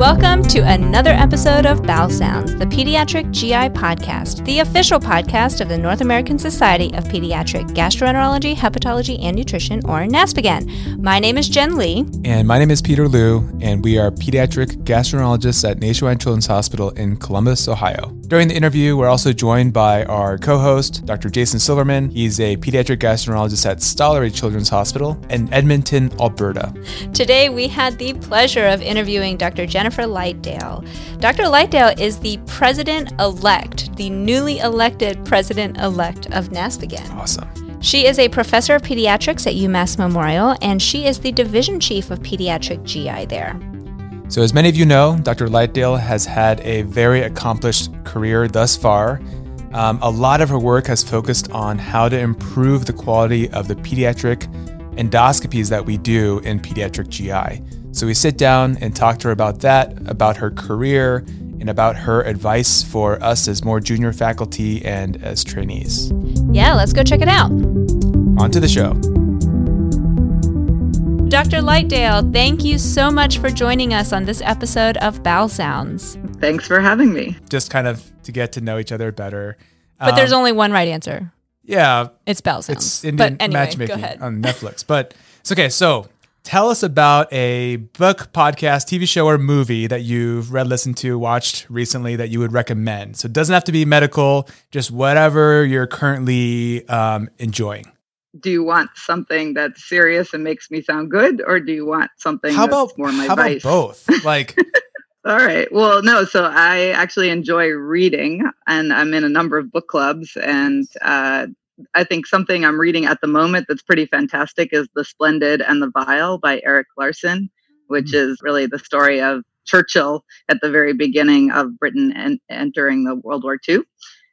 Welcome to another episode of Bowel Sounds, the Pediatric GI Podcast, the official podcast of the North American Society of Pediatric Gastroenterology, Hepatology, and Nutrition, or NASPGHAN. My name is Jen Lee. And my name is Peter Liu, and we are pediatric gastroenterologists at Nationwide Children's Hospital in Columbus, Ohio. During the interview, we're also joined by our co host, Dr. Jason Silverman. He's a pediatric gastroenterologist at Stollery Children's Hospital in Edmonton, Alberta. Today, we had the pleasure of interviewing Dr. Jennifer. Lightdale. Dr. Lightdale is the president elect, the newly elected president elect of NASPGHAN. Awesome. She is a professor of pediatrics at UMass Memorial, and she is the division chief of pediatric GI there. So, as many of you know, Dr. Lightdale has had a very accomplished career thus far. Um, a lot of her work has focused on how to improve the quality of the pediatric endoscopies that we do in pediatric GI. So we sit down and talk to her about that, about her career, and about her advice for us as more junior faculty and as trainees. Yeah, let's go check it out. On to the show. Dr. Lightdale, thank you so much for joining us on this episode of Bowel Sounds. Thanks for having me. Just kind of to get to know each other better. But um, there's only one right answer. Yeah. It's Bowel Sounds. It's Indian but anyway, matchmaking on Netflix. But it's okay. So Tell us about a book, podcast, TV show, or movie that you've read, listened to, watched recently that you would recommend. So it doesn't have to be medical, just whatever you're currently um, enjoying. Do you want something that's serious and makes me sound good, or do you want something how about, more my how vice? About both, like. All right. Well, no. So I actually enjoy reading, and I'm in a number of book clubs. And uh, I think something I'm reading at the moment that's pretty fantastic is The Splendid and the Vile by Erik Larson, which mm-hmm. is really the story of Churchill at the very beginning of Britain and entering the World War II.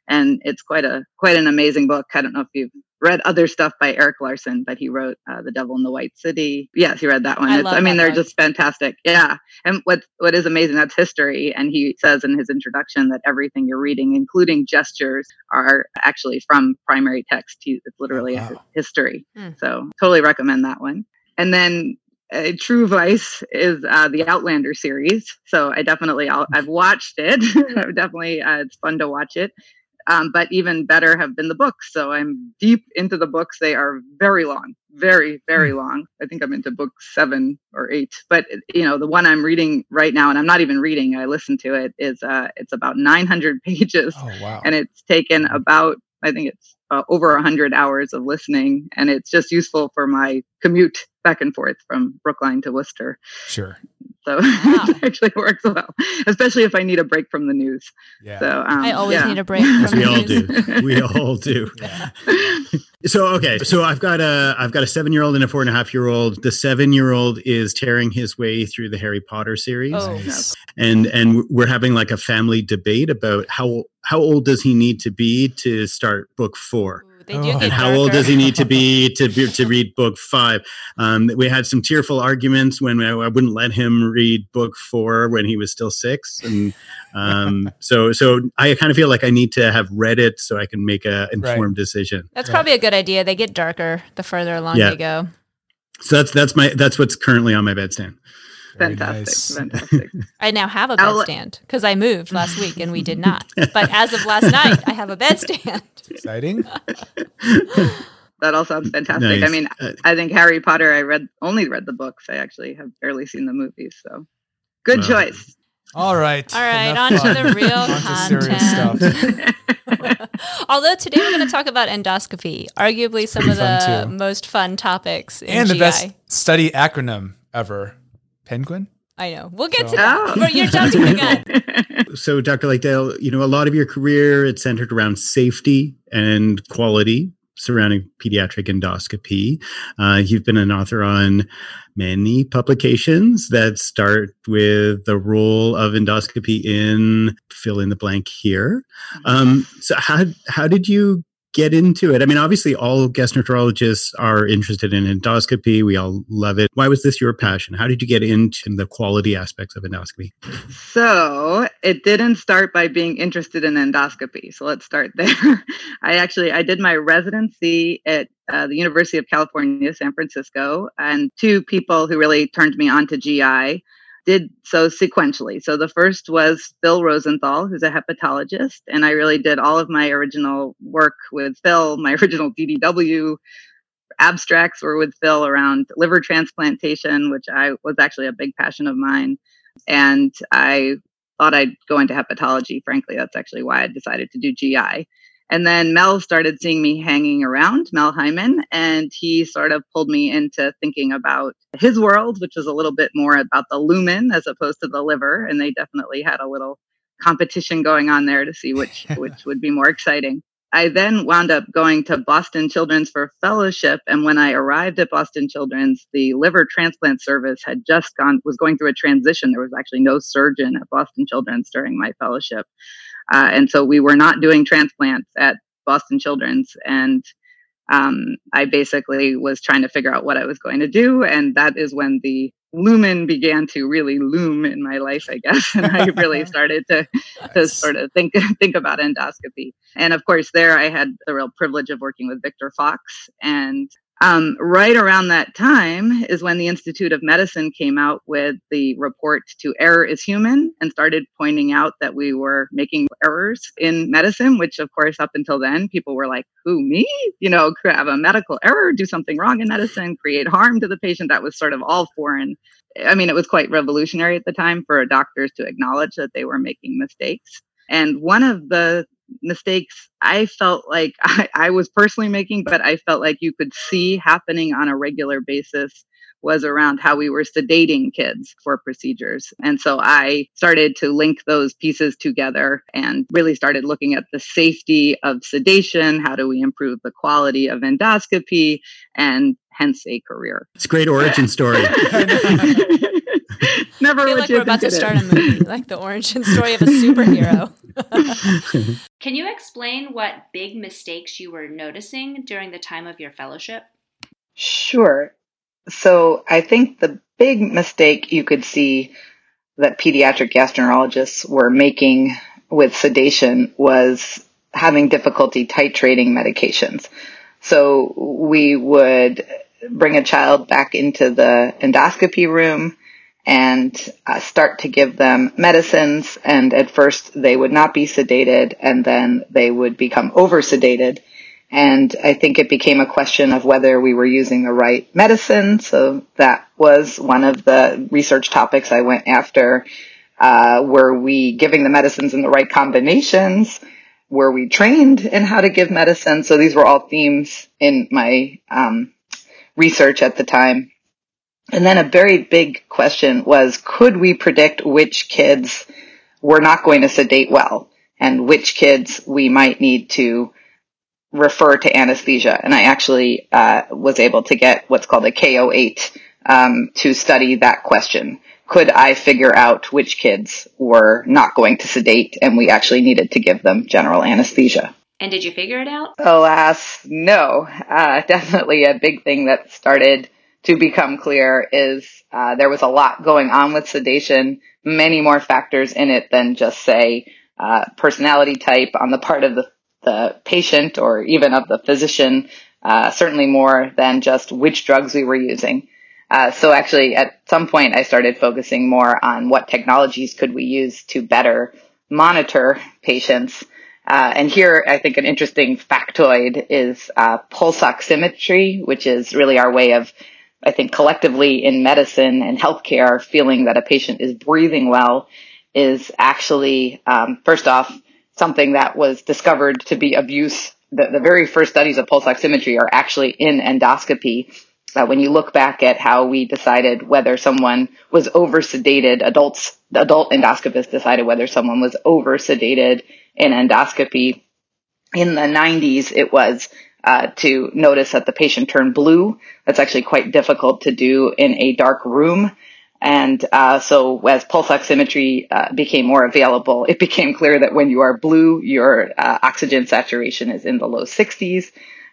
And it's quite a quite an amazing book. I don't know if you've read other stuff by Erik Larson, but he wrote uh, The Devil in the White City. Yes, he read that one. I, I mean, they're book. just fantastic. Yeah. And what what is amazing, that's history. And he says in his introduction that everything you're reading, including gestures, are actually from primary text. It's literally wow. history. Hmm. So totally recommend that one. And then a true vice is uh, the outlander series so i definitely i have watched it I've definitely uh, it's fun to watch it um, but even better have been the books. So I'm deep into the books. They are very long, very, very hmm. long. I think I'm into book seven or eight. But you know, the one I'm reading right now, and I'm not even reading. I listen to it. Is uh, it's about 900 pages, oh, wow. and it's taken about I think it's uh, over 100 hours of listening, and it's just useful for my commute back and forth from Brookline to Worcester. Sure. So wow. it actually works well, especially if I need a break from the news. Yeah. So um, I always yeah. need a break. From we the all news. do. We all do. so okay, so I've got a I've got a seven year old and a four and a half year old. The seven year old is tearing his way through the Harry Potter series, oh. Nice. and and we're having like a family debate about how how old does he need to be to start book four. They do oh. and how old does he need to be to be, to read book five? Um, we had some tearful arguments when I, I, wouldn't let him read book four when he was still six, and um, so so I kind of feel like I need to have read it so I can make a informed right. decision. That's probably a good idea. They get darker the further along yeah. you go. So that's that's my that's what's currently on my bedstand. Fantastic. Nice. Fantastic. I now have a bedstand because I moved last week and we did not. But as of last night, I have a bedstand. Exciting. that all sounds fantastic. Nice. I mean, uh, I think Harry Potter, I read only read the books. I actually have barely seen the movies. So good choice. All right. All right. On to the real content. Although today we're going to talk about endoscopy, arguably some of the most fun topics and the best study acronym ever. Penguin? I know. We'll get so. to that. Oh. You're jumping the gun. So, Dr. Lightdale, you know, a lot of your career it's centered around safety and quality surrounding pediatric endoscopy. Uh, you've been an author on many publications that start with the role of endoscopy in fill in the blank here. Um, so, how how did you get into it? I mean, obviously, all gastroenterologists are interested in endoscopy. We all love it. Why was this your passion? How did you get into the quality aspects of endoscopy? So it didn't start by being interested in endoscopy. So let's start there. I actually I did my residency at uh, the University of California, San Francisco, and two people who really turned me on to GI did so sequentially. So the first was Phil Rosenthal, who's a hepatologist, and I really did all of my original work with Phil. My original DDW abstracts were with Phil around liver transplantation, which I was actually a big passion of mine. And I thought I'd go into hepatology. Frankly, that's actually why I decided to do GI. And then Mel started seeing me hanging around, Mel Heyman, and he sort of pulled me into thinking about his world, which was a little bit more about the lumen as opposed to the liver. And they definitely had a little competition going on there to see which which would be more exciting. I then wound up going to Boston Children's for fellowship. And when I arrived at Boston Children's, the liver transplant service had just gone, was going through a transition. There was actually no surgeon at Boston Children's during my fellowship. Uh, and so we were not doing transplants at Boston Children's. And um, I basically was trying to figure out what I was going to do. And that is when the lumen began to really loom in my life, I guess. And I really started to, nice. to sort of think, think about endoscopy. And of course, there I had the real privilege of working with Victor Fox and um, right around that time is when the Institute of Medicine came out with the report to Err is Human and started pointing out that we were making errors in medicine, which, of course, up until then, people were like, Who, me? You know, could have a medical error, do something wrong in medicine, create harm to the patient. That was sort of all foreign. I mean, it was quite revolutionary at the time for doctors to acknowledge that they were making mistakes. And one of the mistakes I felt like I, I, was personally making, but I felt like you could see happening on a regular basis was around how we were sedating kids for procedures. And so I started to link those pieces together and really started looking at the safety of sedation. How do we improve the quality of endoscopy and hence a career? It's a great origin story. Never I feel like we're about to start a movie, like the origin story of a superhero. Can you explain what big mistakes you were noticing during the time of your fellowship? Sure. So I think the big mistake you could see that pediatric gastroenterologists were making with sedation was having difficulty titrating medications. So we would bring a child back into the endoscopy room and uh, start to give them medicines. And at first they would not be sedated and then they would become over sedated. And I think it became a question of whether we were using the right medicine. So that was one of the research topics I went after. Uh, were we giving the medicines in the right combinations? Were we trained in how to give medicine? So these were all themes in my um, research at the time. And then a very big question was, could we predict which kids were not going to sedate well and which kids we might need to refer to anesthesia? And I actually uh, was able to get what's called a K08 um, to study that question. Could I figure out which kids were not going to sedate and we actually needed to give them general anesthesia? And did you figure it out? Alas, no. Uh, definitely a big thing that started to become clear is uh, there was a lot going on with sedation, many more factors in it than just say uh, personality type on the part of the, the patient or even of the physician. Uh, certainly more than just which drugs we were using. Uh, so actually, at some point, I started focusing more on what technologies could we use to better monitor patients. Uh, and here, I think an interesting factoid is uh, pulse oximetry, which is really our way of I think collectively in medicine and healthcare, feeling that a patient is breathing well is actually, um, first off, something that was discovered to be abuse. The, the very first studies of pulse oximetry are actually in endoscopy. Uh, when you look back at how we decided whether someone was over sedated, adults, the adult endoscopists decided whether someone was over sedated in endoscopy. In the 90s, it was uh, to notice that the patient turned blue. That's actually quite difficult to do in a dark room. And uh, so as pulse oximetry uh, became more available, it became clear that when you are blue, your uh, oxygen saturation is in the low 60s.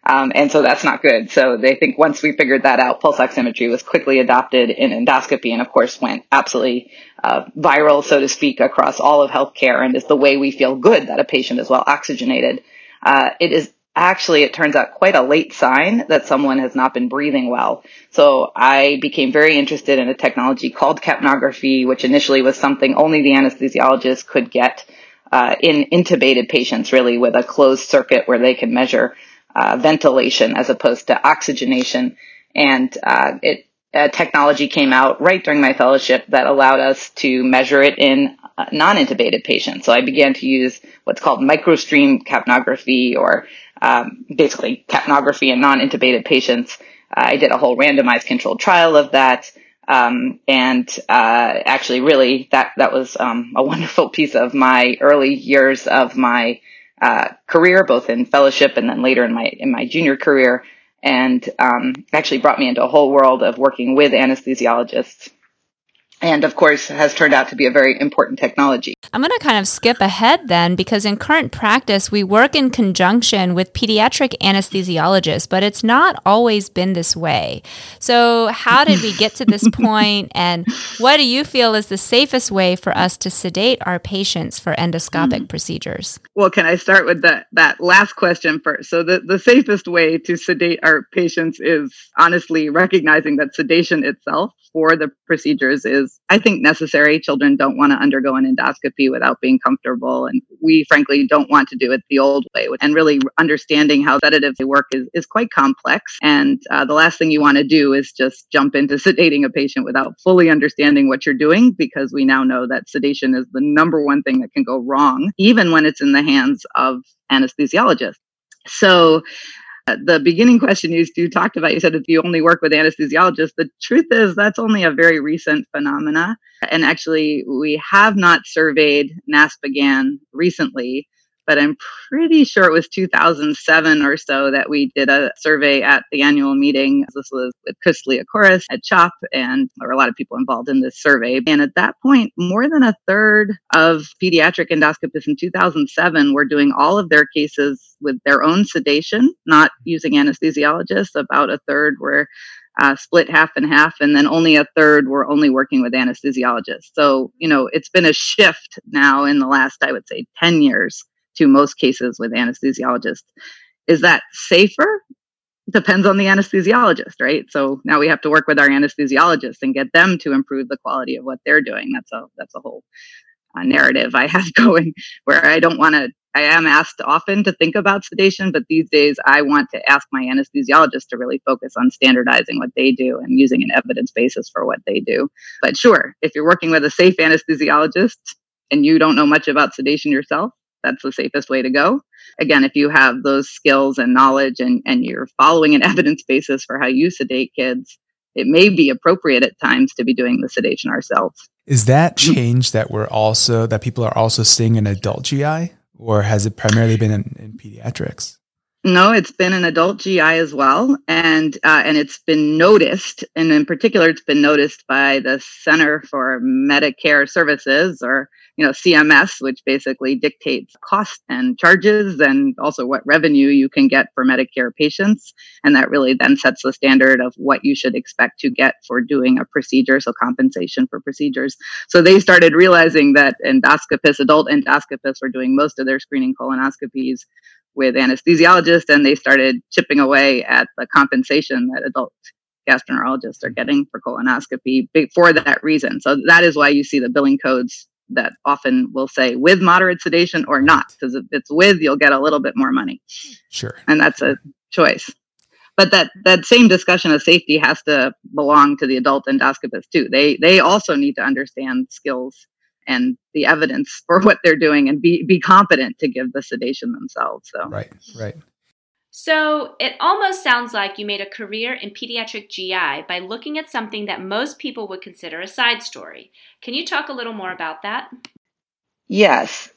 Um, and so that's not good. So they think once we figured that out, pulse oximetry was quickly adopted in endoscopy and of course went absolutely uh, viral, so to speak, across all of healthcare and is the way we feel good that a patient is well oxygenated. Uh, it is actually, it turns out quite a late sign that someone has not been breathing well. So I became very interested in a technology called capnography, which initially was something only the anesthesiologist could get uh, in intubated patients, really, with a closed circuit where they can measure uh, ventilation as opposed to oxygenation. And uh, it technology came out right during my fellowship that allowed us to measure it in uh, non-intubated patients. So I began to use what's called microstream capnography or um, basically capnography in non-intubated patients. Uh, I did a whole randomized controlled trial of that. Um, and uh, actually, really, that that was um, a wonderful piece of my early years of my uh, career, both in fellowship and then later in my in my junior career, and um, actually brought me into a whole world of working with anesthesiologists and of course has turned out to be a very important technology. I'm going to kind of skip ahead then because in current practice we work in conjunction with pediatric anesthesiologists, but it's not always been this way. So, how did we get to this point and what do you feel is the safest way for us to sedate our patients for endoscopic mm. procedures? Well, can I start with that that last question first? So, the the safest way to sedate our patients is honestly recognizing that sedation itself for the procedures is, I think, necessary. Children don't want to undergo an endoscopy without being comfortable. And we, frankly, don't want to do it the old way. And really understanding how sedatives work is, is quite complex. And uh, the last thing you want to do is just jump into sedating a patient without fully understanding what you're doing, because we now know that sedation is the number one thing that can go wrong, even when it's in the hands of anesthesiologists. So Uh, the beginning question you, you talked about, you said if you only work with anesthesiologists, the truth is that's only a very recent phenomena. And actually, we have not surveyed NASPGHAN recently but I'm pretty sure it was 2007 or so that we did a survey at the annual meeting. This was with Chris Liacouras at CHOP, and there were a lot of people involved in this survey. And at that point, more than a third of pediatric endoscopists in 2007 were doing all of their cases with their own sedation, not using anesthesiologists. About a third were uh, split half and half, and then only a third were only working with anesthesiologists. So, you know, it's been a shift now in the last, I would say, 10 years to most cases with anesthesiologists. Is that safer? Depends on the anesthesiologist, right? So now we have to work with our anesthesiologists and get them to improve the quality of what they're doing. That's a that's a whole uh, narrative I have going where I don't want to. I am asked often to think about sedation, but these days I want to ask my anesthesiologist to really focus on standardizing what they do and using an evidence basis for what they do. But sure, if you're working with a safe anesthesiologist and you don't know much about sedation yourself, that's the safest way to go. Again, if you have those skills and knowledge and, and you're following an evidence basis for how you sedate kids, it may be appropriate at times to be doing the sedation ourselves. Is that change that we're also that people are also seeing in adult GI, or has it primarily been in, in pediatrics? No, it's been an adult GI as well, and uh, and it's been noticed, and in particular, it's been noticed by the Center for Medicare Services, or you know CMS, which basically dictates cost and charges, and also what revenue you can get for Medicare patients, and that really then sets the standard of what you should expect to get for doing a procedure, so compensation for procedures. So they started realizing that endoscopists, adult endoscopists, were doing most of their screening colonoscopies with anesthesiologists, and they started chipping away at the compensation that adult gastroenterologists are getting for colonoscopy for that reason. So that is why you see the billing codes that often will say with moderate sedation or not because if it's with you'll get a little bit more money. Sure. And that's a choice. But that that same discussion of safety has to belong to the adult endoscopist too. They they also need to understand skills and the evidence for what they're doing and be be competent to give the sedation themselves so. Right right so it almost sounds like you made a career in pediatric GI by looking at something that most people would consider a side story. Can you talk a little more about that? Yes.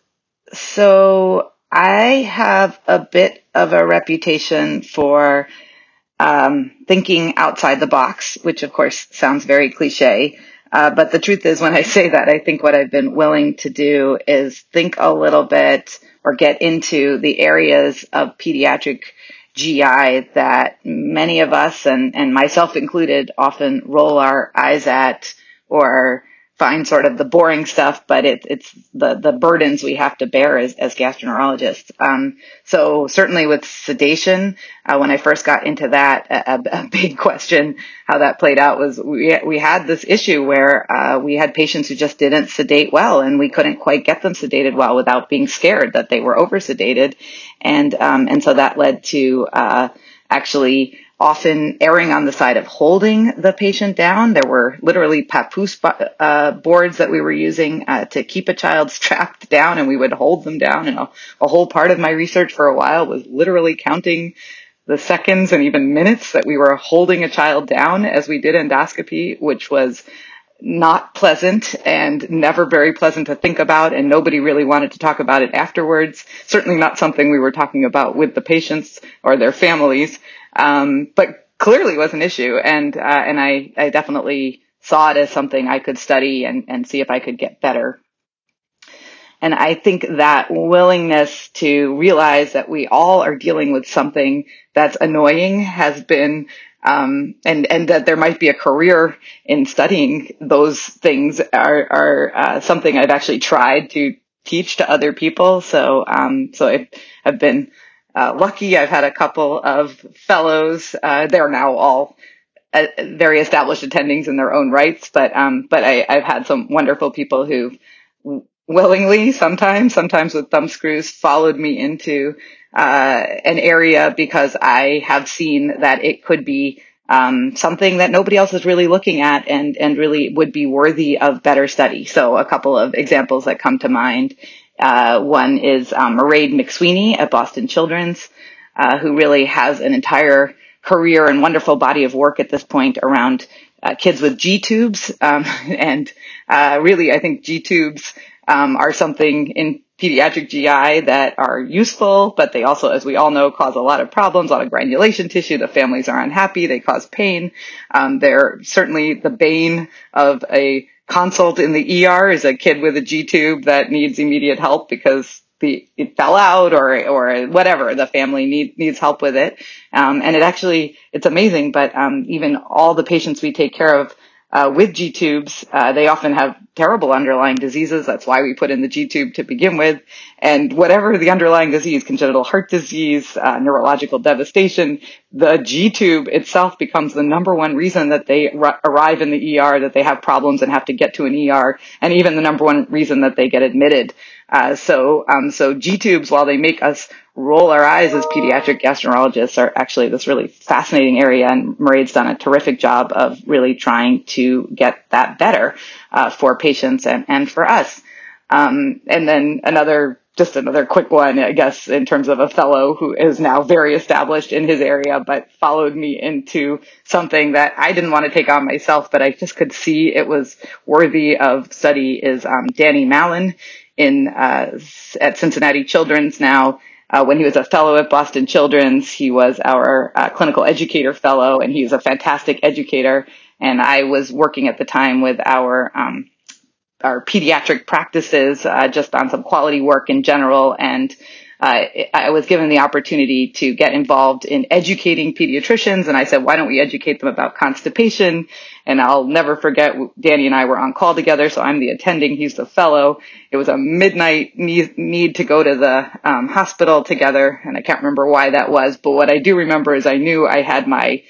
So I have a bit of a reputation for um, thinking outside the box, which of course sounds very cliche. Uh, but the truth is, when I say that, I think what I've been willing to do is think a little bit or get into the areas of pediatric GI that many of us and, and myself included often roll our eyes at or find sort of the boring stuff, but it, it's the, the burdens we have to bear as, as gastroenterologists. Um, so certainly with sedation, uh, when I first got into that, a, a, big question how that played out was we, we had this issue where, uh, we had patients who just didn't sedate well and we couldn't quite get them sedated well without being scared that they were over sedated. And, um, and so that led to, uh, actually often erring on the side of holding the patient down. There were literally papoose uh, boards that we were using uh, to keep a child strapped down, and we would hold them down. And a, a, whole part of my research for a while was literally counting the seconds and even minutes that we were holding a child down as we did endoscopy, which was not pleasant and never very pleasant to think about and nobody really wanted to talk about it afterwards. Certainly not something we were talking about with the patients or their families. Um, but clearly was an issue. And, uh, and I, I definitely saw it as something I could study and, and see if I could get better. And I think that willingness to realize that we all are dealing with something that's annoying has been um, and and that there might be a career in studying those things are are uh, something I've actually tried to teach to other people. So um, so I've, I've been uh, lucky. I've had a couple of fellows. Uh, they're now all uh, very established attendings in their own rights, but um, but I, have had some wonderful people who willingly, sometimes, sometimes with thumb screws, followed me into uh, an area because I have seen that it could be um, something that nobody else is really looking at and and really would be worthy of better study. So a couple of examples that come to mind uh, one is um, McSweeney at Boston Children's, uh, who really has an entire career and wonderful body of work at this point around uh, kids with G tubes. Um, and uh, really, I think G tubes um, are something in pediatric GI that are useful, but they also, as we all know, cause a lot of problems, a lot of granulation tissue. The families are unhappy. They cause pain. Um, they're certainly the bane of a consult in the ER is a kid with a G tube that needs immediate help because the, it fell out or, or whatever. The family need, needs help with it. Um, and it actually, it's amazing, but, um, even all the patients we take care of uh, with G tubes, uh, they often have terrible underlying diseases. That's why we put in the G tube to begin with. And whatever the underlying disease, congenital heart disease, uh, neurological devastation, the G tube itself becomes the number one reason that they r- arrive in the ER, that they have problems and have to get to an ER, and even the number one reason that they get admitted. Uh, so, um, so G tubes, while they make us roll our eyes as pediatric gastroenterologists, are actually this really fascinating area. And Mairead's done a terrific job of really trying to get that better uh, for patients and, and for us. Um, and then another, just another quick one, I guess, in terms of a fellow who is now very established in his area, but followed me into something that I didn't want to take on myself, but I just could see it was worthy of study is um, Danny Mallon in uh, at Cincinnati Children's now. Uh, when he was a fellow at Boston Children's, he was our uh, clinical educator fellow, and he's a fantastic educator. And I was working at the time with our um, our pediatric practices, uh, just on some quality work in general, and uh, I was given the opportunity to get involved in educating pediatricians, and I said, why don't we educate them about constipation? And I'll never forget, Danny and I were on call together, so I'm the attending, he's the fellow. It was a midnight need, to go to the um, hospital together, and I can't remember why that was, but what I do remember is I knew I had my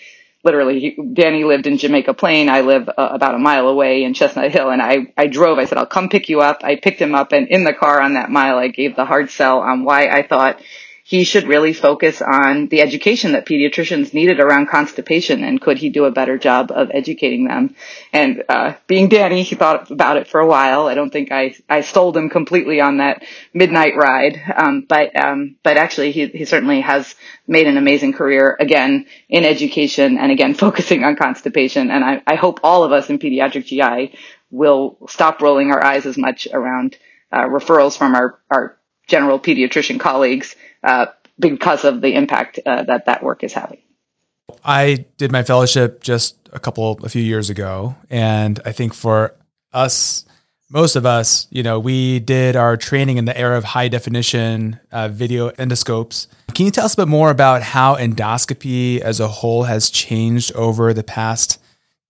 literally Danny lived in Jamaica Plain. I live uh, about a mile away in Chestnut Hill and I, I drove. I said, I'll come pick you up. I picked him up and in the car on that mile, I gave the hard sell on why I thought he should really focus on the education that pediatricians needed around constipation and could he do a better job of educating them. And uh, being Danny, he thought about it for a while. I don't think I, I sold him completely on that midnight ride, um, but um, but actually he, he certainly has made an amazing career again in education and again focusing on constipation. And I, I hope all of us in pediatric GI will stop rolling our eyes as much around uh, referrals from our, our general pediatrician colleagues uh, because of the impact uh, that that work is having. I did my fellowship just a couple, a few years ago, and I think for us, most of us, you know, we did our training in the era of high definition uh, video endoscopes. Can you tell us a bit more about how endoscopy as a whole has changed over the past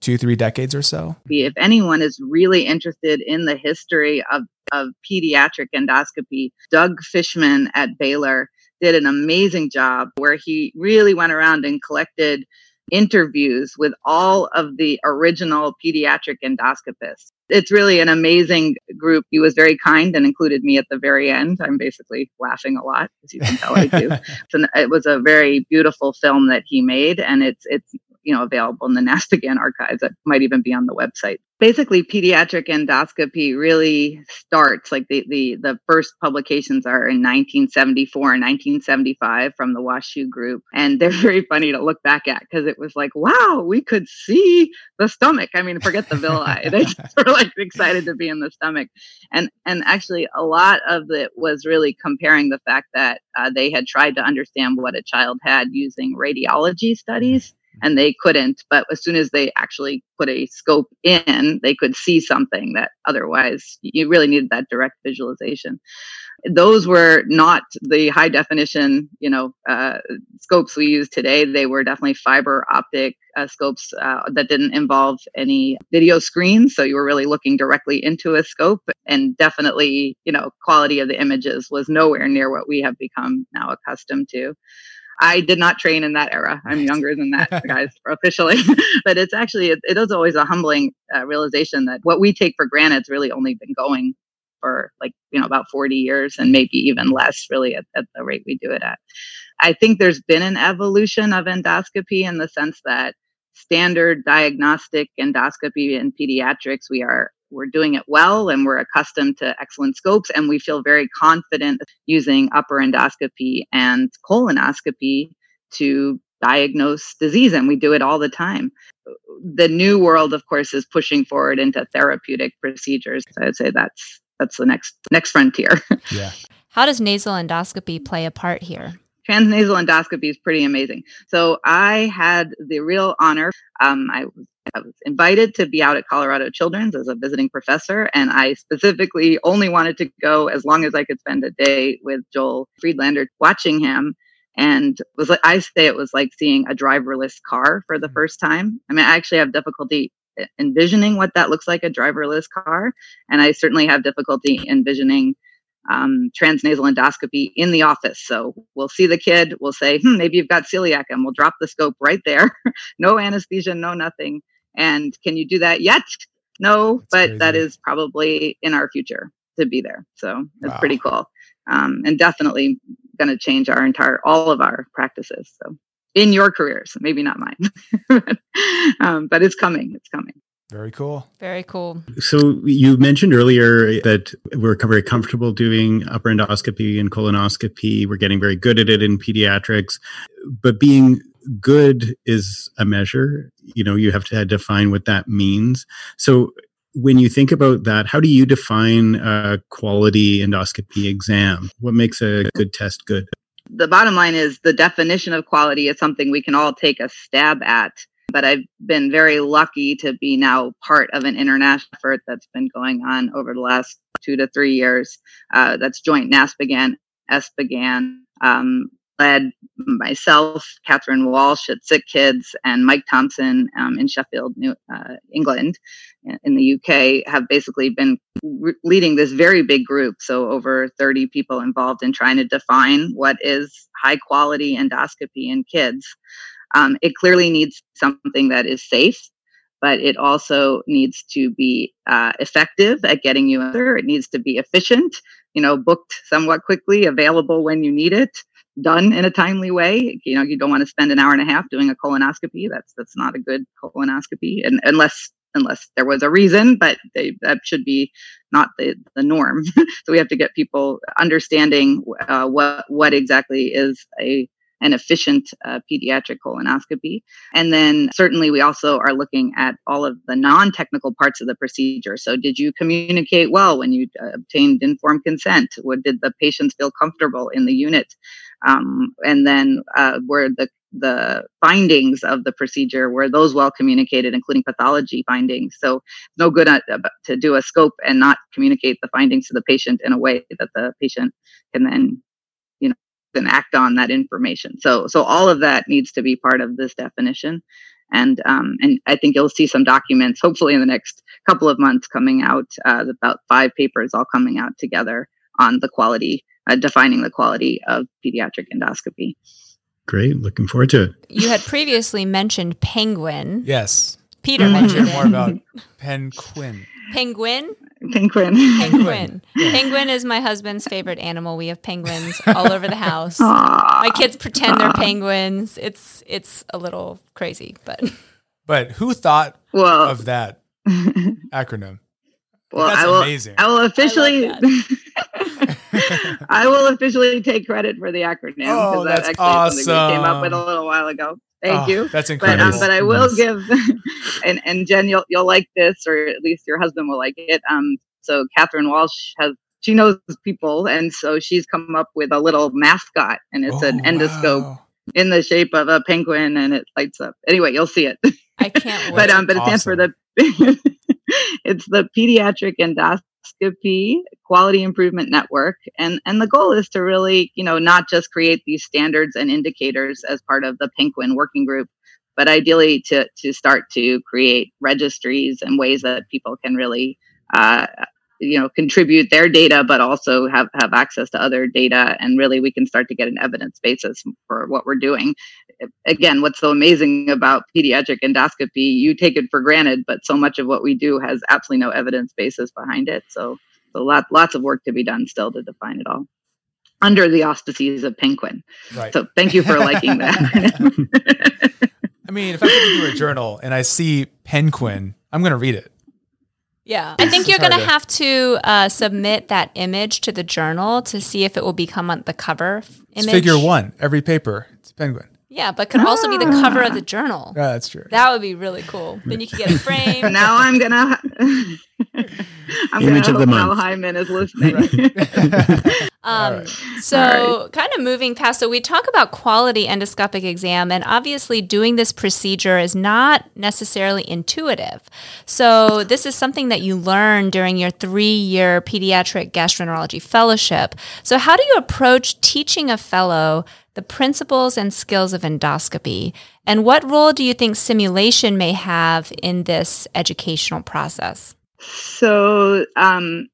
two, three decades or so? If anyone is really interested in the history of, of pediatric endoscopy, Doug Fishman at Baylor did an amazing job where he really went around and collected interviews with all of the original pediatric endoscopists. It's really an amazing group. He was very kind and included me at the very end. I'm basically laughing a lot, as you can tell I do. so it was a very beautiful film that he made, and it's it's you know available in the NASPGHAN archives. It might even be on the website. Basically, pediatric endoscopy really starts like the the the first publications are in 1974 and 1975 from the WashU group, and they're very funny to look back at because it was like, wow, we could see the stomach. I mean, forget the villi; they just were like excited to be in the stomach, and and actually a lot of it was really comparing the fact that uh, they had tried to understand what a child had using radiology studies and they couldn't. But as soon as they actually put a scope in, they could see something that otherwise you really needed that direct visualization. Those were not the high definition, you know, uh, scopes we use today. They were definitely fiber optic uh, scopes uh, that didn't involve any video screens. So you were really looking directly into a scope, and definitely, you know, quality of the images was nowhere near what we have become now accustomed to. I did not train in that era. I'm younger than that, guys, officially. but it's actually, it, it is always a humbling uh, realization that what we take for granted has really only been going for like, you know, about 40 years and maybe even less, really, at, at the rate we do it at. I think there's been an evolution of endoscopy in the sense that standard diagnostic endoscopy in pediatrics, we are we're doing it well and we're accustomed to excellent scopes and we feel very confident using upper endoscopy and colonoscopy to diagnose disease and we do it all the time. The new world of course is pushing forward into therapeutic procedures. So i'd say that's that's the next next frontier. Yeah. How does nasal endoscopy play a part here transnasal endoscopy is pretty amazing so i had the real honor um, i was I was invited to be out at Colorado Children's as a visiting professor, and I specifically only wanted to go as long as I could spend a day with Joel Friedlander watching him. And was like I say it was like seeing a driverless car for the mm. first time. I mean, I actually have difficulty envisioning what that looks like a driverless car, and I certainly have difficulty envisioning um, transnasal endoscopy in the office. So we'll see the kid, we'll say, hmm, maybe you've got celiac, and we'll drop the scope right there. no anesthesia, no nothing. And can you do that yet? No, That's but crazy. that is probably in our future to be there. So it's wow. pretty cool. Um, and definitely going to change our entire, all of our practices. So in your careers, maybe not mine, um, but it's coming. It's coming. Very cool. Very cool. So you mentioned earlier that we're very comfortable doing upper endoscopy and colonoscopy. We're getting very good at it in pediatrics, but being good is a measure. You know, you have to define what that means. So when you think about that, how do you define a quality endoscopy exam? What makes a good test good? The bottom line is the definition of quality is something we can all take a stab at. But I've been very lucky to be now part of an international effort that's been going on over the last two to three years. Uh, that's joint NASPGHAN, ESPGHAN, um, led myself, Catherine Walsh at Sick Kids, and Mike Thompson um, in Sheffield, New, uh, England, in the UK, have basically been re- leading this very big group. So, over 30 people involved in trying to define what is high quality endoscopy in kids. Um, it clearly needs something that is safe. But it also needs to be uh, effective at getting you there. It needs to be efficient, you know, booked somewhat quickly, available when you need it, done in a timely way. You know, you don't want to spend an hour and a half doing a colonoscopy. That's that's not a good colonoscopy, and unless unless there was a reason, but they, that should be not the, the norm. so we have to get people understanding uh, what what exactly is a an efficient uh, pediatric colonoscopy. And then certainly we also are looking at all of the non technical parts of the procedure. So, did you communicate well when you uh, obtained informed consent? What, did the patients feel comfortable in the unit? Um, and then uh, were the the findings of the procedure were those well communicated including pathology findings so no good at, to do a scope and not communicate the findings to the patient in a way that the patient can then and act on that information. So so all of that needs to be part of this definition. And um, and I think you'll see some documents, hopefully in the next couple of months, coming out. Uh, about five papers all coming out together on the quality, uh, defining the quality of pediatric endoscopy. Great, looking forward to it. You had previously mentioned penguin. Yes. Peter I want to mentioned hear it. more about penguin. penguin. Penguin. Penguin. Penguin is my husband's favorite animal. We have penguins all over the house. Aw. My kids pretend they're penguins. It's it's a little crazy, but But who thought well, of that acronym? well, That's I will. amazing. I will officially. that. I will officially take credit for the acronym Oh, that's that's actually something we came up with a little while ago. Thank Oh, you. That's But incredible. um, but I will Nice. give, and and Jen, you'll you'll like this, or at least your husband will like it. Um, so Catherine Walsh has she knows people, and so she's come up with a little mascot, and it's an Oh, endoscope wow. in the shape of a penguin, and it lights up. Anyway, you'll see it. I can't wait. but um, but it stands for the it's the pediatric endoscopy quality improvement network. And and the goal is to really you know not just create these standards and indicators as part of the penguin working group but ideally to to start to create registries and ways that people can really uh, you know contribute their data but also have have access to other data and really we can start to get an evidence basis for what we're doing again what's so amazing about pediatric endoscopy you take it for granted but so much of what we do has absolutely no evidence basis behind it so so lot, lots of work to be done still to define it all under the auspices of penguin Right. so thank you for liking that I mean, if I put into a journal and I see penguin, I'm going to read it. Yeah. I think you're going to have to uh, submit that image to the journal to see if it will become on the cover f- It's image. figure one. Every paper, it's a penguin. Yeah, but could also be the cover of the journal. Yeah, that's true. That would be really cool. Then you could get a frame. now i'm gonna i'm Image gonna of the hope Mal month. Heyman is listening Um, All right. So, All kind of moving past, so we talk about quality endoscopic exam, and obviously doing this procedure is not necessarily intuitive. So, this is something that you learn during your three year pediatric gastroenterology fellowship. So, how do you approach teaching a fellow the principles and skills of endoscopy? And what role do you think simulation may have in this educational process? so um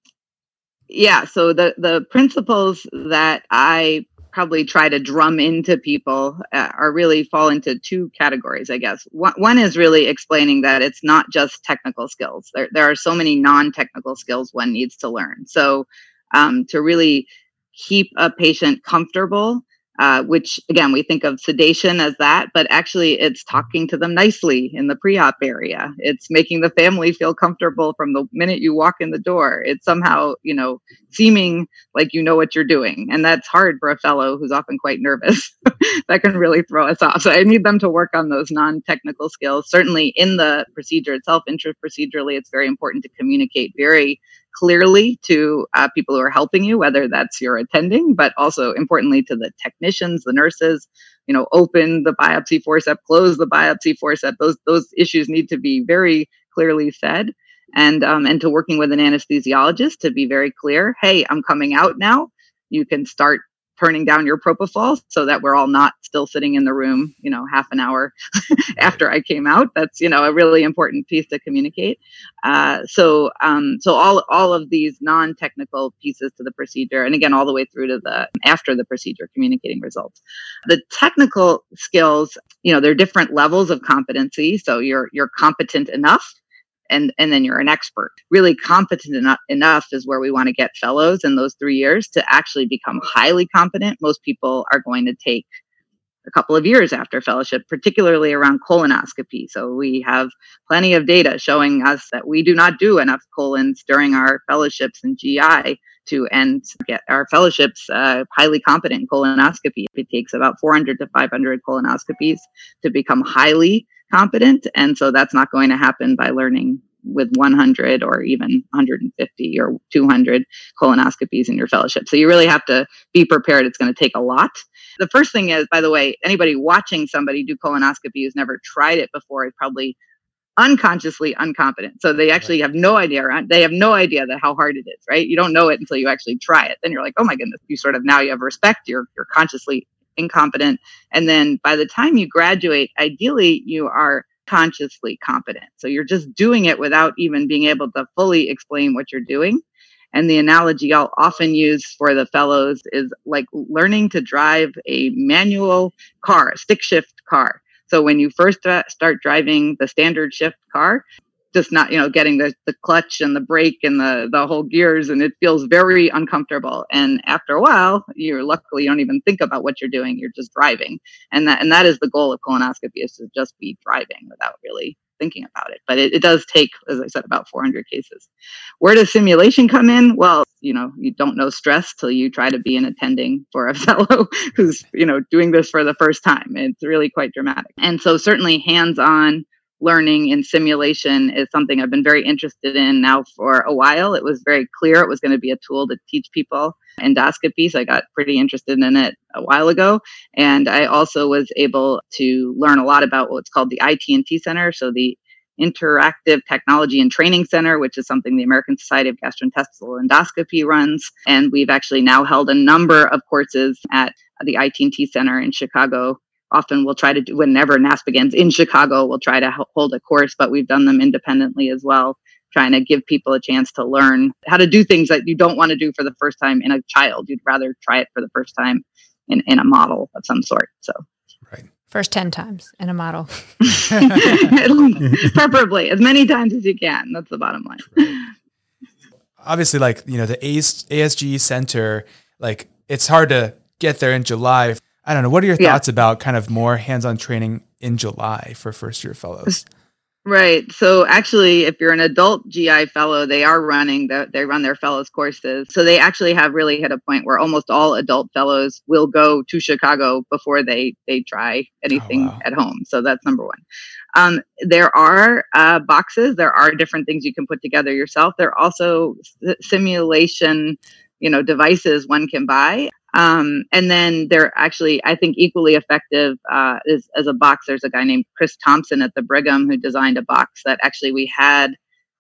yeah so the the principles that i probably try to drum into people uh, are really fall into two categories i guess one, one is really explaining that it's not just technical skills there, there are so many non-technical skills one needs to learn so um, to really keep a patient comfortable uh, which again we think of sedation as that but actually it's talking to them nicely in the pre-op area. It's making the family feel comfortable from the minute you walk in the door. It's somehow you know seeming like you know what you're doing and that's hard for a fellow who's often quite nervous. That can really throw us off. So i need them to work on those non-technical skills. Certainly in the procedure itself intra-procedurally it's very important to communicate very clearly to uh, people who are helping you, whether that's your attending, but also importantly to the technicians, the nurses. You know, open the biopsy forceps, close the biopsy forceps. Those those issues need to be very clearly said, and um, and to working with an anesthesiologist to be very clear. Hey, I'm coming out now. You can start turning down your propofol so that we're all not still sitting in the room, you know, half an hour after I came out. That's you know a really important piece to communicate. Uh, so um, so all all of these non-technical pieces to the procedure, and again all the way through to the after the procedure, communicating results. The technical skills, you know, there are different levels of competency. So you're you're competent enough and and then you're an expert. Really competent enough, enough is where we want to get fellows in those three years to actually become highly competent. Most people are going to take a couple of years after fellowship particularly around colonoscopy. So we have plenty of data showing us that we do not do enough colons during our fellowships in gi to end get our fellowships uh, highly competent in colonoscopy. It takes about 400 to 500 colonoscopies to become highly competent. And so that's not going to happen by learning with 100 or even 150 or 200 colonoscopies in your fellowship. So you really have to be prepared. It's going to take a lot. The first thing is, by the way, anybody watching somebody do colonoscopy who's never tried it before is probably unconsciously incompetent. So they actually have no idea they have no idea that how hard it is, right? You don't know it until you actually try it. Then you're like, oh my goodness, you sort of now you have respect. You're you're consciously incompetent. And then by the time you graduate, ideally you are consciously competent. So you're just doing it without even being able to fully explain what you're doing. And the analogy I'll often use for the fellows is like learning to drive a manual car, a stick shift car. So when you first start driving the standard shift car, just not you know getting the, the clutch and the brake and the the whole gears and it feels very uncomfortable. And after a while you're luckily you don't even think about what you're doing you're just driving. And that and that is the goal of colonoscopy is to just be driving without really thinking about it. But it, it does take as i said about 400 cases. Where does simulation come in? Well you know you don't know stress till you try to be an attending for a fellow who's you know doing this for the first time. It's really quite dramatic. And so certainly hands on learning in simulation is something I've been very interested in now for a while. It was very clear it was going to be a tool to teach people endoscopy. So I got pretty interested in it a while ago. And I also was able to learn a lot about what's called the IT&T Center. So the Interactive Technology and Training Center, which is something the American Society of Gastrointestinal Endoscopy runs. And we've actually now held a number of courses at the IT&T Center in Chicago often we'll try to do whenever NASP begins in Chicago, we'll try to hold a course, but we've done them independently as well, trying to give people a chance to learn how to do things that you don't want to do for the first time in a child. You'd rather try it for the first time in, in a model of some sort. So, right. First 10 times in a model. Preferably as many times as you can. That's the bottom line. Right. Obviously, like, you know, the ASGE Center, like, it's hard to get there in July I don't know. What are your thoughts yeah. about kind of more hands-on training in July for first-year fellows? Right. So actually, if you're an adult GI fellow, they are running the, they run their fellows courses. So they actually have really hit a point where almost all adult fellows will go to Chicago before they they try anything oh, wow. at home. So that's number one. Um, there are uh, boxes. There are different things you can put together yourself. There are also simulation you know devices one can buy um, and then they're actually, I think, equally effective uh, as, as a box. There's a guy named Chris Thompson at the Brigham who designed a box that actually we had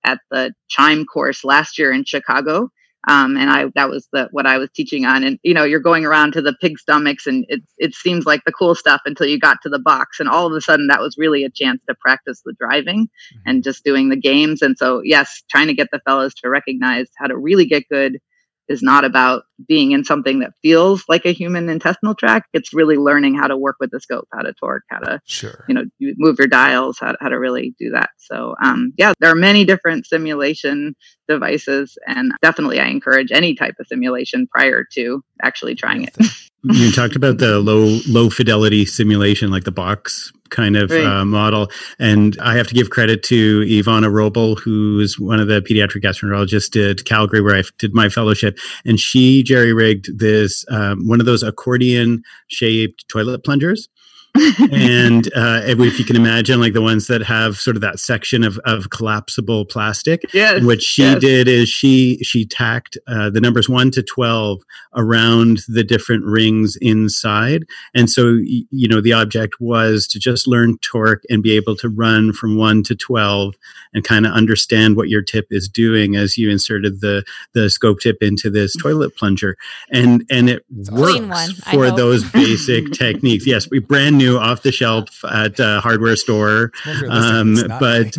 at the Chime course last year in Chicago. Um, and I that was the what I was teaching on. And you know, you're going around to the pig stomachs, and it it seems like the cool stuff until you got to the box, and all of a sudden that was really a chance to practice the driving mm-hmm. and just doing the games. And so, yes, trying to get the fellows to recognize how to really get good is not about being in something that feels like a human intestinal tract. It's really learning how to work with the scope, how to torque, how to, sure. you know, move your dials, how, how to really do that. So, um, yeah, there are many different simulation devices, and definitely I encourage any type of simulation prior to actually trying it. you talked about the low low fidelity simulation, like the box kind of right. uh, model. And I have to give credit to Iwona Wrobel, who is one of the pediatric gastroenterologists at Calgary, where I did my fellowship. And she jerry rigged this um, one of those accordion shaped toilet plungers and uh, if you can imagine, like the ones that have sort of that section of, of collapsible plastic. Yes. What she yes. did is she she tacked uh, the numbers one to twelve around the different rings inside, and so you know the object was to just learn torque and be able to run from one to twelve and kind of understand what your tip is doing as you inserted the the scope tip into this toilet plunger, and and it works for those basic techniques. Yes, we brand new new off the shelf at a hardware store. Um, but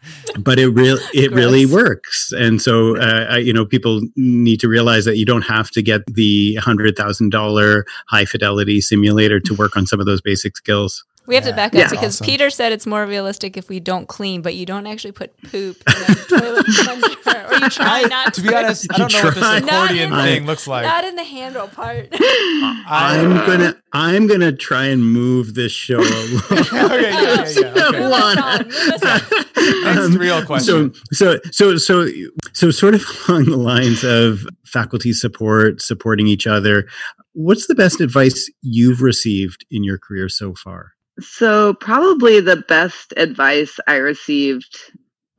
but it really it really works. And so uh, you know people need to realize that you don't have to get the hundred thousand dollar high fidelity simulator to work on some of those basic skills we have yeah. to back up yeah. because awesome. Peter said it's more realistic if we don't clean, but you don't actually put poop in a toilet plunger, or you try not to. To be honest, I don't know what this accordion thing the, looks like. Not in the handle part. I'm gonna I'm gonna try and move this show along. okay, yeah, yeah, yeah. Okay. That's the real um, question. So, so, so, so, so, sort of along the lines of faculty support, supporting each other. What's the best advice you've received in your career so far? So, probably the best advice I received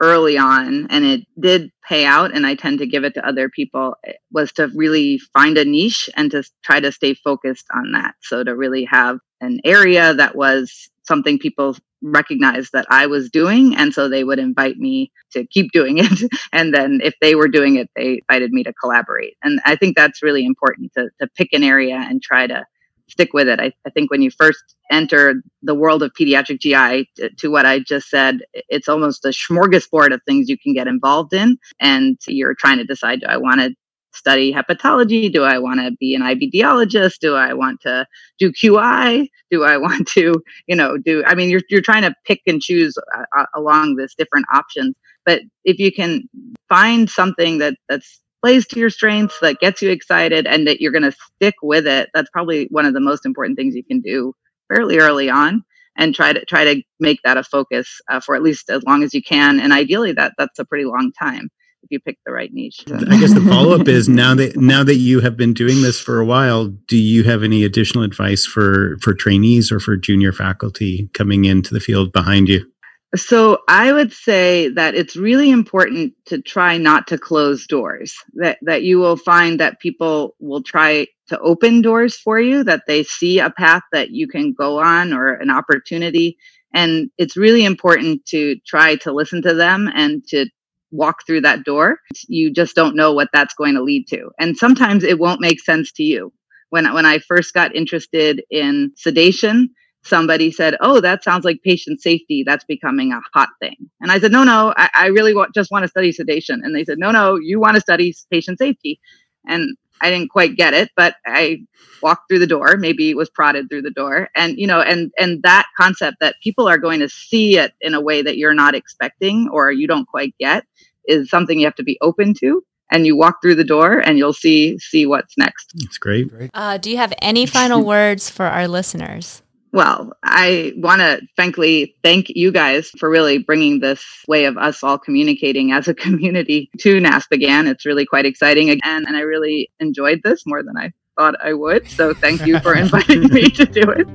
early on, and it did pay out, and I tend to give it to other people, eh, was to really find a niche and to try to stay focused on that. So, to really have an area that was something people recognized that I was doing. And so they would invite me to keep doing it. and then if they were doing it, they invited me to collaborate. And I think that's really important to, to pick an area and try to stick with it. I, I think when you first enter the world of pediatric GI, to, to, what I just said, it's almost a smorgasbord of things you can get involved in. And you're trying to decide do I want to study hepatology? Do I want to be an IBDologist? Do I want to do QI? Do I want to, you know, do, I mean, you're, you're trying to pick and choose uh, uh along this different options. But if you can find something that that's plays to your strengths, that gets you excited, and that you're going to stick with it, that's probably one of the most important things you can do fairly early on and try to try to make that a focus uh, for at least as long as you can and ideally that that's a pretty long time if you pick the right niche. I guess the follow up is now that now that you have been doing this for a while, do you have any additional advice for for trainees or for junior faculty coming into the field behind you? So I would say that it's really important to try not to close doors. That that you will find that people will try to open doors for you, that they see a path that you can go on or an opportunity. And it's really important to try to listen to them and to walk through that door. You just don't know what that's going to lead to. And sometimes it won't make sense to you. When, when I first got interested in sedation, somebody said, Oh, that sounds like patient safety. That's becoming a hot thing. And I said, No, no, I, I really want, just want to study sedation. And they said, No, no, you want to study patient safety. And I didn't quite get it, but I walked through the door, maybe was prodded through the door. And, you know, and, and that concept that people are going to see it in a way that you're not expecting or you don't quite get is something you have to be open to. And you walk through the door and you'll see, see what's next. That's great. Uh, do you have any final words for our listeners? Well, I want to frankly thank you guys for really bringing this way of us all communicating as a community to NASPGHAN. It's really quite exciting again, and I really enjoyed this more than I thought I would. So thank you for inviting me to do it.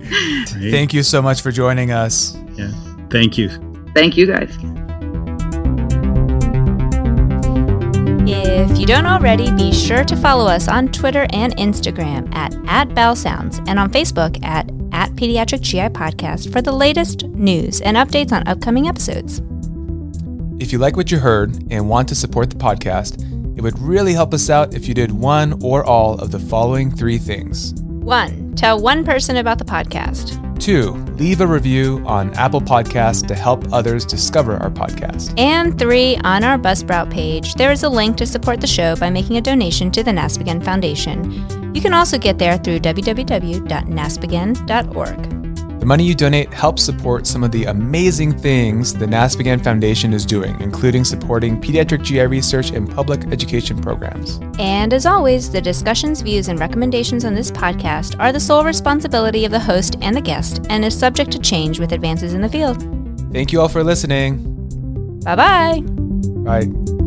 Great. Thank you so much for joining us. Yeah. Thank you. Thank you guys. If you don't already, be sure to follow us on Twitter and Instagram at, at BowelSounds and on Facebook at at Pediatric GI Podcast for the latest news and updates on upcoming episodes. If you like what you heard and want to support the podcast, it would really help us out if you did one or all of the following three things. One, tell one person about the podcast. Two, leave a review on Apple Podcasts to help others discover our podcast. And three, on our Buzzsprout page, there is a link to support the show by making a donation to the NASPGHAN Foundation. You can also get there through www.naspghan.org. The money you donate helps support some of the amazing things the NASPGHAN Foundation is doing, including supporting pediatric GI research and public education programs. And as always, the discussions, views, and recommendations on this podcast are the sole responsibility of the host and the guest and is subject to change with advances in the field. Thank you all for listening. Bye-bye. Bye.